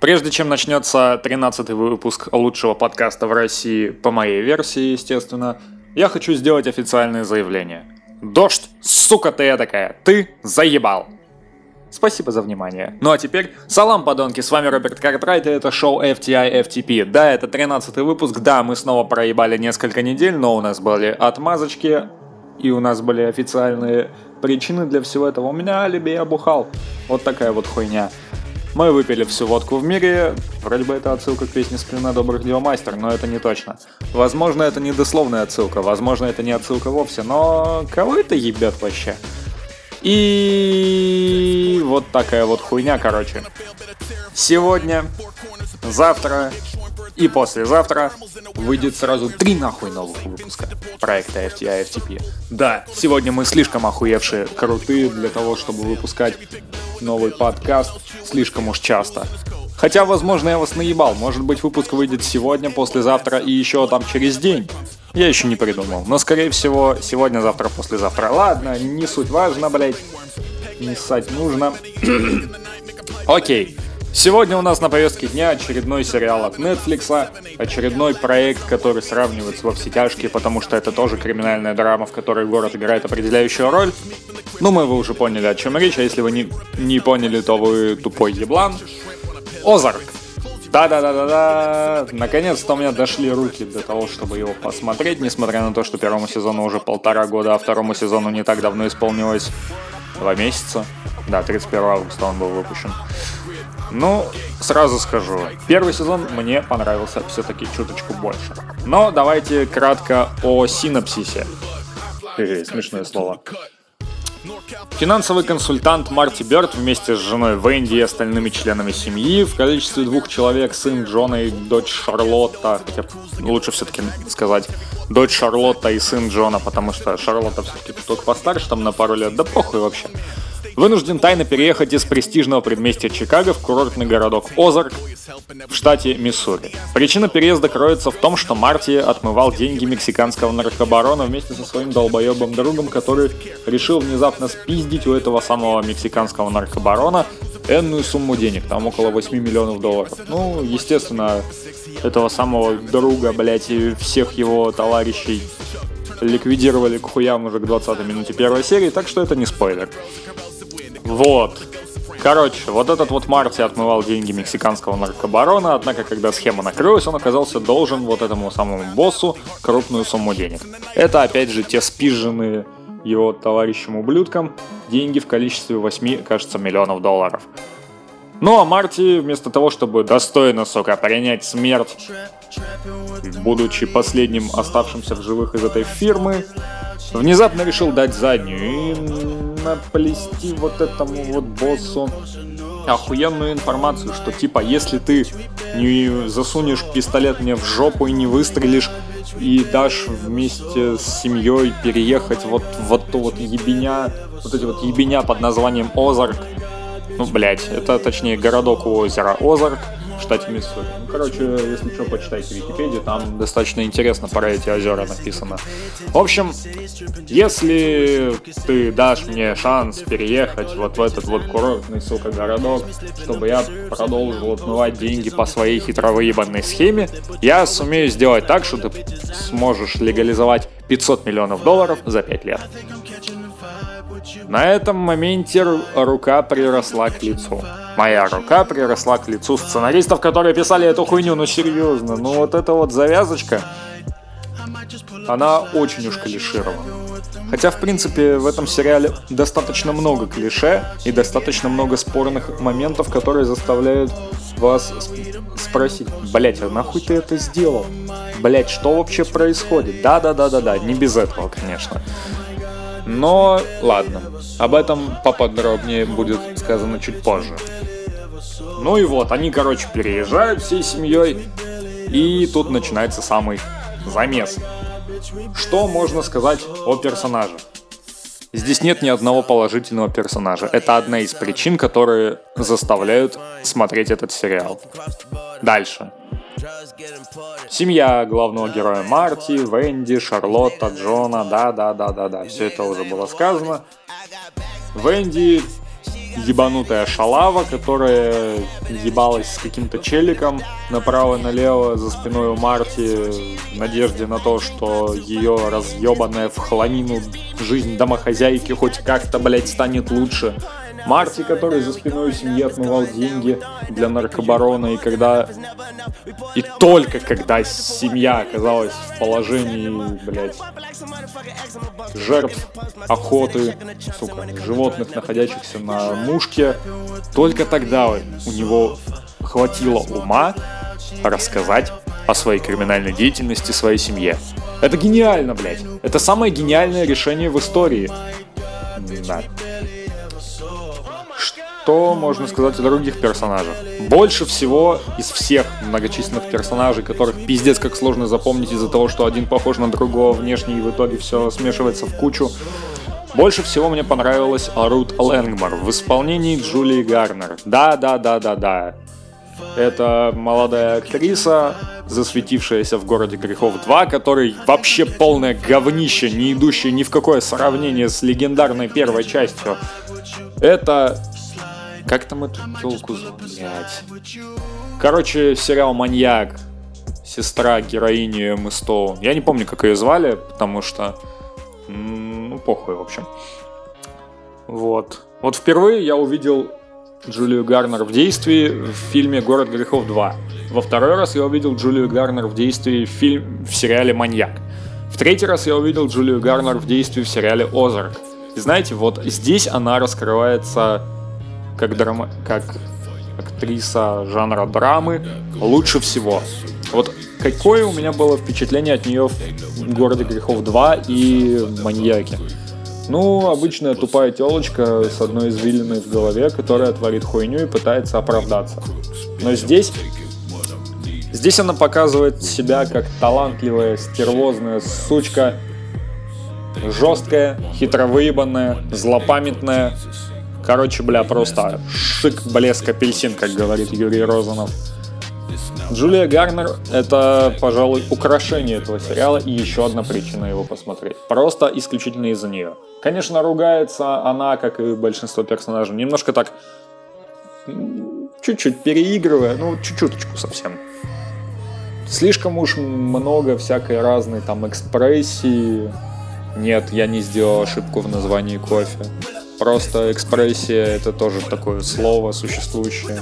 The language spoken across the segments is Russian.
Прежде чем начнется 13 выпуск лучшего подкаста в России, по моей версии, естественно, я хочу сделать официальное заявление. Дождь, сука ты такая, ты заебал. Спасибо за внимание. Ну а теперь, салам, подонки, с вами Роберт Картрайт, и это шоу FTI FTP. Да, это 13 выпуск, да, мы снова проебали несколько недель, но у нас были отмазочки, и у нас были официальные причины для всего этого. У меня алиби, я бухал. Вот такая вот хуйня. Мы выпили всю водку в мире. Вроде бы это отсылка к песне «Сплина добрых дел мастер», но это не точно. Возможно, это не дословная отсылка, возможно, это не отсылка вовсе, но кого это ебет вообще? И вот такая вот хуйня, короче. Сегодня, завтра и послезавтра выйдет сразу три нахуй новых выпуска проекта FTI FTP. Да, сегодня мы слишком охуевшие, крутые для того, чтобы выпускать новый подкаст слишком уж часто. Хотя, возможно, я вас наебал. Может быть, выпуск выйдет сегодня, послезавтра и еще там через день. Я еще не придумал. Но, скорее всего, сегодня, завтра, послезавтра. Ладно, не суть важно, блять. Не ссать нужно. Окей. Сегодня у нас на повестке дня очередной сериал от Netflix, очередной проект, который сравнивается во все тяжкие, потому что это тоже криминальная драма, в которой город играет определяющую роль. Ну, мы вы уже поняли, о чем речь, а если вы не, не поняли, то вы тупой еблан. Озарк. Да-да-да-да-да. Наконец-то у меня дошли руки для того, чтобы его посмотреть, несмотря на то, что первому сезону уже полтора года, а второму сезону не так давно исполнилось два месяца. Да, 31 августа он был выпущен. Ну, сразу скажу, первый сезон мне понравился все-таки чуточку больше. Но давайте кратко о синапсисе. Смешное слово. Финансовый консультант Марти Бёрд вместе с женой Венди и остальными членами семьи в количестве двух человек, сын Джона и дочь Шарлотта, хотя лучше все-таки сказать дочь Шарлотта и сын Джона, потому что Шарлотта все-таки только постарше, там на пару лет, да похуй вообще вынужден тайно переехать из престижного предместья Чикаго в курортный городок Озарк в штате Миссури. Причина переезда кроется в том, что Марти отмывал деньги мексиканского наркобарона вместе со своим долбоебым другом, который решил внезапно спиздить у этого самого мексиканского наркобарона энную сумму денег, там около 8 миллионов долларов. Ну, естественно, этого самого друга, блять, и всех его товарищей ликвидировали к хуям уже к 20 минуте первой серии, так что это не спойлер. Вот. Короче, вот этот вот Марти отмывал деньги мексиканского наркобарона, однако, когда схема накрылась, он оказался должен вот этому самому боссу крупную сумму денег. Это, опять же, те спиженные его товарищам-ублюдкам деньги в количестве 8, кажется, миллионов долларов. Ну а Марти, вместо того, чтобы достойно, сука, принять смерть, будучи последним оставшимся в живых из этой фирмы, внезапно решил дать заднюю и наплести вот этому вот боссу. Охуенную информацию, что типа если ты не засунешь пистолет мне в жопу и не выстрелишь и дашь вместе с семьей переехать вот в эту вот ебеня, вот эти вот ебеня под названием Озарк, ну, блять, это точнее городок у озера Озарк, в штате Миссури. Ну, короче, если что, почитайте Википедию, там достаточно интересно про эти озера написано. В общем, если ты дашь мне шанс переехать вот в этот вот курортный, сука, городок, чтобы я продолжил отмывать деньги по своей хитровыебанной схеме, я сумею сделать так, что ты сможешь легализовать 500 миллионов долларов за 5 лет. На этом моменте рука приросла к лицу. Моя рука приросла к лицу сценаристов, которые писали эту хуйню, ну серьезно, ну вот эта вот завязочка, она очень уж клиширована. Хотя, в принципе, в этом сериале достаточно много клише и достаточно много спорных моментов, которые заставляют вас спросить, блять, а нахуй ты это сделал? Блять, что вообще происходит? Да-да-да-да-да, не без этого, конечно. Но ладно, об этом поподробнее будет сказано чуть позже. Ну и вот, они, короче, переезжают всей семьей, и тут начинается самый замес. Что можно сказать о персонаже? Здесь нет ни одного положительного персонажа. Это одна из причин, которые заставляют смотреть этот сериал. Дальше. Семья главного героя Марти, Венди, Шарлотта, Джона, да-да-да-да-да, все это уже было сказано. Венди ебанутая шалава, которая ебалась с каким-то челиком направо-налево за спиной у Марти в надежде на то, что ее разъебанная в хламину жизнь домохозяйки хоть как-то, блядь, станет лучше. Марти, который за спиной семьи отмывал деньги для наркобарона, и когда... И только когда семья оказалась в положении, блядь, жертв охоты, сука, животных, находящихся на мушке, только тогда у него хватило ума рассказать о своей криминальной деятельности своей семье. Это гениально, блядь. Это самое гениальное решение в истории. Да что можно сказать о других персонажах? Больше всего из всех многочисленных персонажей, которых пиздец как сложно запомнить из-за того, что один похож на другого внешне и в итоге все смешивается в кучу, больше всего мне понравилась Рут Лэнгмор в исполнении Джулии Гарнер. Да, да, да, да, да. Это молодая актриса, засветившаяся в «Городе грехов 2», который вообще полное говнище, не идущее ни в какое сравнение с легендарной первой частью. Это как там эту телку блять? Короче, сериал «Маньяк». Сестра героини Эммы Стоун. Я не помню, как ее звали, потому что... Ну, похуй, в общем. Вот. Вот впервые я увидел Джулию Гарнер в действии в фильме «Город грехов 2». Во второй раз я увидел Джулию Гарнер в действии в, фильм, в сериале «Маньяк». В третий раз я увидел Джулию Гарнер в действии в сериале «Озарк». И знаете, вот здесь она раскрывается как, драма, как актриса жанра драмы лучше всего. Вот какое у меня было впечатление от нее в «Городе грехов 2» и «Маньяке». Ну, обычная тупая телочка с одной извилиной в голове, которая творит хуйню и пытается оправдаться. Но здесь Здесь она показывает себя как талантливая, стервозная сучка, жесткая, хитро выебанная, злопамятная, Короче, бля, просто шик, блеск, апельсин, как говорит Юрий Розанов. Джулия Гарнер — это, пожалуй, украшение этого сериала и еще одна причина его посмотреть. Просто исключительно из-за нее. Конечно, ругается она, как и большинство персонажей, немножко так чуть-чуть переигрывая, ну, чуть-чуточку совсем. Слишком уж много всякой разной там экспрессии. Нет, я не сделал ошибку в названии кофе. Просто экспрессия — это тоже такое слово существующее.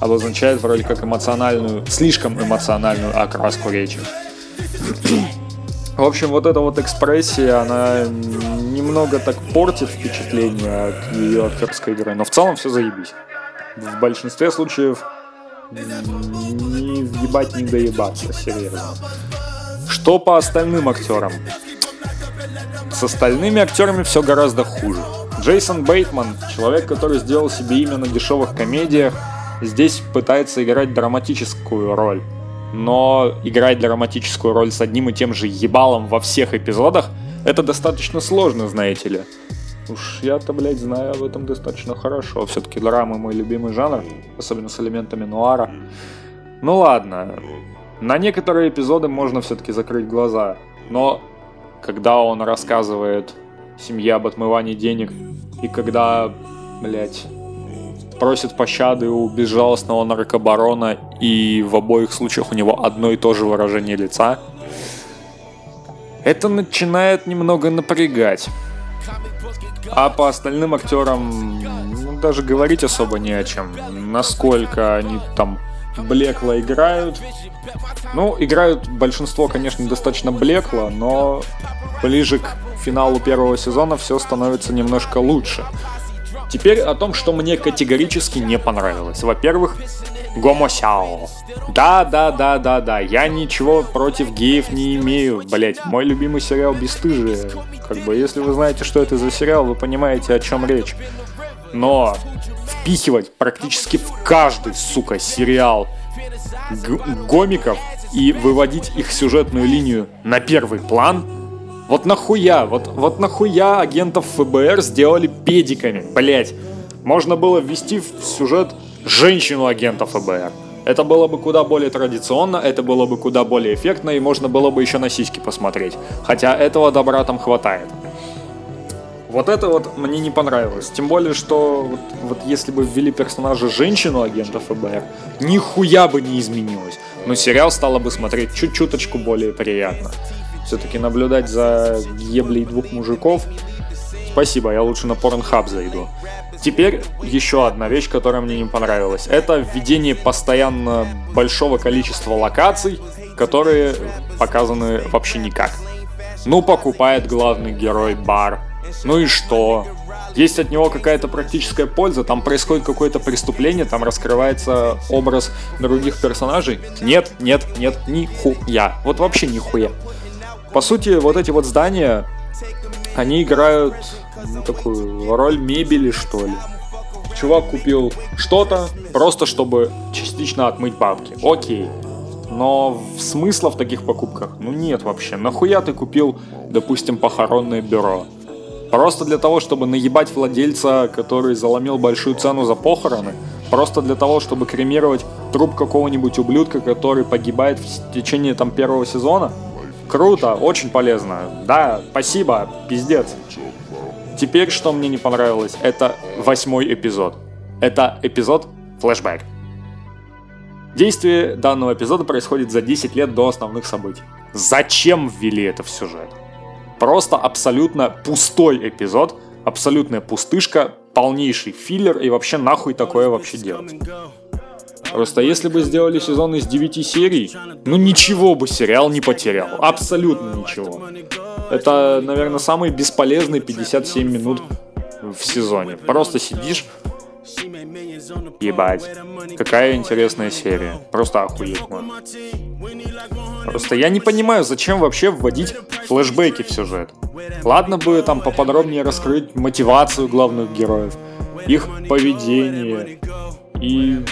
Обозначает вроде как эмоциональную, слишком эмоциональную окраску речи. В общем, вот эта вот экспрессия, она немного так портит впечатление от ее актерской игры, но в целом все заебись. В большинстве случаев не въебать, не доебаться, серьезно. Что по остальным актерам? С остальными актерами все гораздо хуже. Джейсон Бейтман, человек, который сделал себе имя на дешевых комедиях, здесь пытается играть драматическую роль. Но играть драматическую роль с одним и тем же ебалом во всех эпизодах, это достаточно сложно, знаете ли. Уж я-то, блядь, знаю об этом достаточно хорошо. Все-таки драма мой любимый жанр, особенно с элементами нуара. Ну ладно, на некоторые эпизоды можно все-таки закрыть глаза. Но когда он рассказывает семье об отмывании денег, и когда, блядь, просит пощады у безжалостного наркобарона, и в обоих случаях у него одно и то же выражение лица, это начинает немного напрягать. А по остальным актерам ну, даже говорить особо не о чем. Насколько они там блекло играют. Ну, играют большинство, конечно, достаточно блекло, но ближе к финалу первого сезона все становится немножко лучше. Теперь о том, что мне категорически не понравилось. Во-первых, гомосяо. Да, да, да, да, да, я ничего против геев не имею. Блять, мой любимый сериал «Бесстыжие». Как бы, если вы знаете, что это за сериал, вы понимаете, о чем речь. Но впихивать практически в каждый, сука, сериал гомиков и выводить их сюжетную линию на первый план, вот нахуя, вот, вот нахуя агентов ФБР сделали педиками, блять. Можно было ввести в сюжет женщину агента ФБР. Это было бы куда более традиционно, это было бы куда более эффектно, и можно было бы еще на сиськи посмотреть. Хотя этого добра там хватает. Вот это вот мне не понравилось. Тем более, что вот, вот если бы ввели персонажа женщину агента ФБР, нихуя бы не изменилось. Но сериал стало бы смотреть чуть-чуточку более приятно. Все-таки наблюдать за еблей двух мужиков Спасибо, я лучше на Pornhub зайду. Теперь еще одна вещь, которая мне не понравилась. Это введение постоянно большого количества локаций, которые показаны вообще никак. Ну, покупает главный герой бар. Ну и что? Есть от него какая-то практическая польза, там происходит какое-то преступление, там раскрывается образ других персонажей. Нет, нет, нет, нихуя. Вот вообще нихуя. По сути, вот эти вот здания, они играют ну, такую роль мебели, что ли. Чувак купил что-то, просто чтобы частично отмыть бабки. Окей. Но смысла в таких покупках, ну нет вообще. Нахуя ты купил, допустим, похоронное бюро? Просто для того, чтобы наебать владельца, который заломил большую цену за похороны? Просто для того, чтобы кремировать труп какого-нибудь ублюдка, который погибает в течение там первого сезона? Круто, очень полезно. Да, спасибо, пиздец. Теперь, что мне не понравилось, это восьмой эпизод. Это эпизод флешбэк. Действие данного эпизода происходит за 10 лет до основных событий. Зачем ввели это в сюжет? Просто абсолютно пустой эпизод, абсолютная пустышка, полнейший филлер и вообще нахуй такое вообще делать. Просто если бы сделали сезон из 9 серий, ну ничего бы сериал не потерял. Абсолютно ничего. Это, наверное, самый бесполезный 57 минут в сезоне. Просто сидишь, Ебать, какая интересная серия. Просто охуенно. Просто я не понимаю, зачем вообще вводить флешбеки в сюжет. Ладно бы там поподробнее раскрыть мотивацию главных героев, их поведение и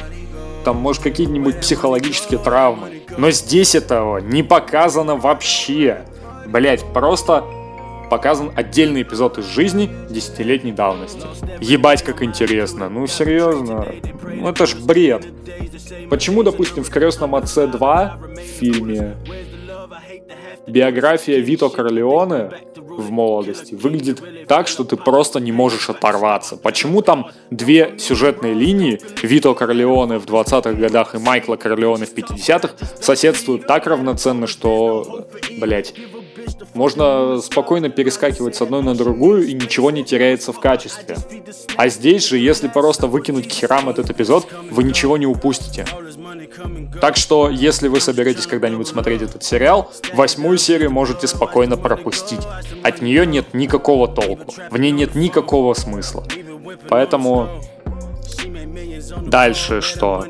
там, может, какие-нибудь психологические травмы. Но здесь этого не показано вообще. Блять, просто показан отдельный эпизод из жизни десятилетней давности. Ебать, как интересно. Ну, серьезно. Ну, это ж бред. Почему, допустим, в «Крестном отце 2» в фильме биография Вито Корлеоне в молодости выглядит так, что ты просто не можешь оторваться. Почему там две сюжетные линии, Вито Корлеоне в 20-х годах и Майкла Корлеоне в 50-х, соседствуют так равноценно, что, блять, можно спокойно перескакивать с одной на другую и ничего не теряется в качестве. А здесь же, если просто выкинуть к херам этот эпизод, вы ничего не упустите. Так что, если вы соберетесь когда-нибудь смотреть этот сериал, восьмую серию можете спокойно пропустить. От нее нет никакого толку. В ней нет никакого смысла. Поэтому... Дальше что?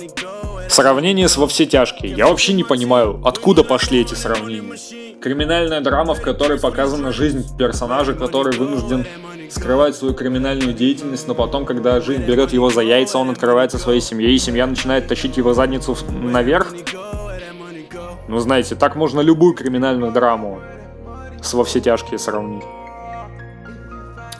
Сравнение с «Во все тяжкие». Я вообще не понимаю, откуда пошли эти сравнения. Криминальная драма, в которой показана жизнь персонажа, который вынужден скрывать свою криминальную деятельность, но потом, когда жизнь берет его за яйца, он открывается своей семье, и семья начинает тащить его задницу наверх. Ну, знаете, так можно любую криминальную драму с «Во все тяжкие» сравнить.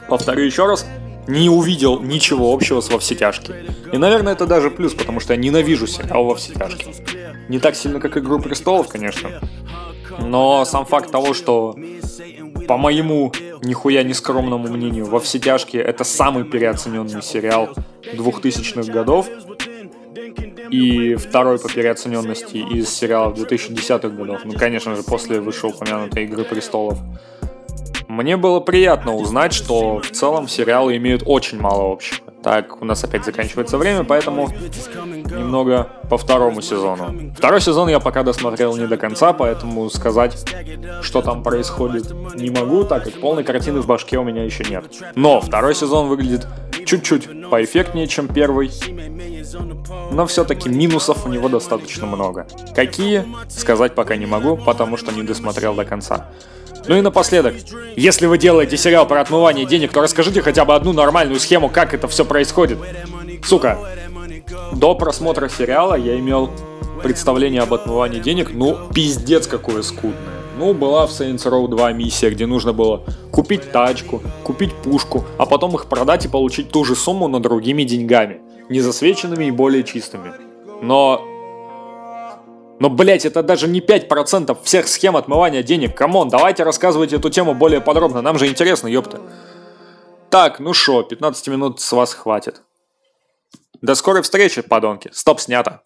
Повторю еще раз, не увидел ничего общего с «Во все тяжкие». И, наверное, это даже плюс, потому что я ненавижу сериал «Во все тяжкие». Не так сильно, как «Игру престолов», конечно. Но сам факт того, что, по моему нихуя не скромному мнению, «Во все тяжкие» — это самый переоцененный сериал 2000-х годов, и второй по переоцененности из сериалов 2010-х годов, ну, конечно же, после вышеупомянутой «Игры престолов». Мне было приятно узнать, что в целом сериалы имеют очень мало общего. Так, у нас опять заканчивается время, поэтому немного по второму сезону. Второй сезон я пока досмотрел не до конца, поэтому сказать, что там происходит, не могу, так как полной картины в башке у меня еще нет. Но второй сезон выглядит чуть-чуть поэффектнее, чем первый. Но все-таки минусов у него достаточно много. Какие, сказать пока не могу, потому что не досмотрел до конца. Ну и напоследок, если вы делаете сериал про отмывание денег, то расскажите хотя бы одну нормальную схему, как это все происходит. Сука, до просмотра сериала я имел представление об отмывании денег, ну, пиздец какое скудное. Ну, была в Saints Row 2 миссия, где нужно было купить тачку, купить пушку, а потом их продать и получить ту же сумму, но другими деньгами. Не засвеченными и более чистыми. Но но, блять, это даже не 5% всех схем отмывания денег. Come on, давайте рассказывайте эту тему более подробно. Нам же интересно, ёпта. Так, ну шо, 15 минут с вас хватит. До скорой встречи, подонки. Стоп, снято.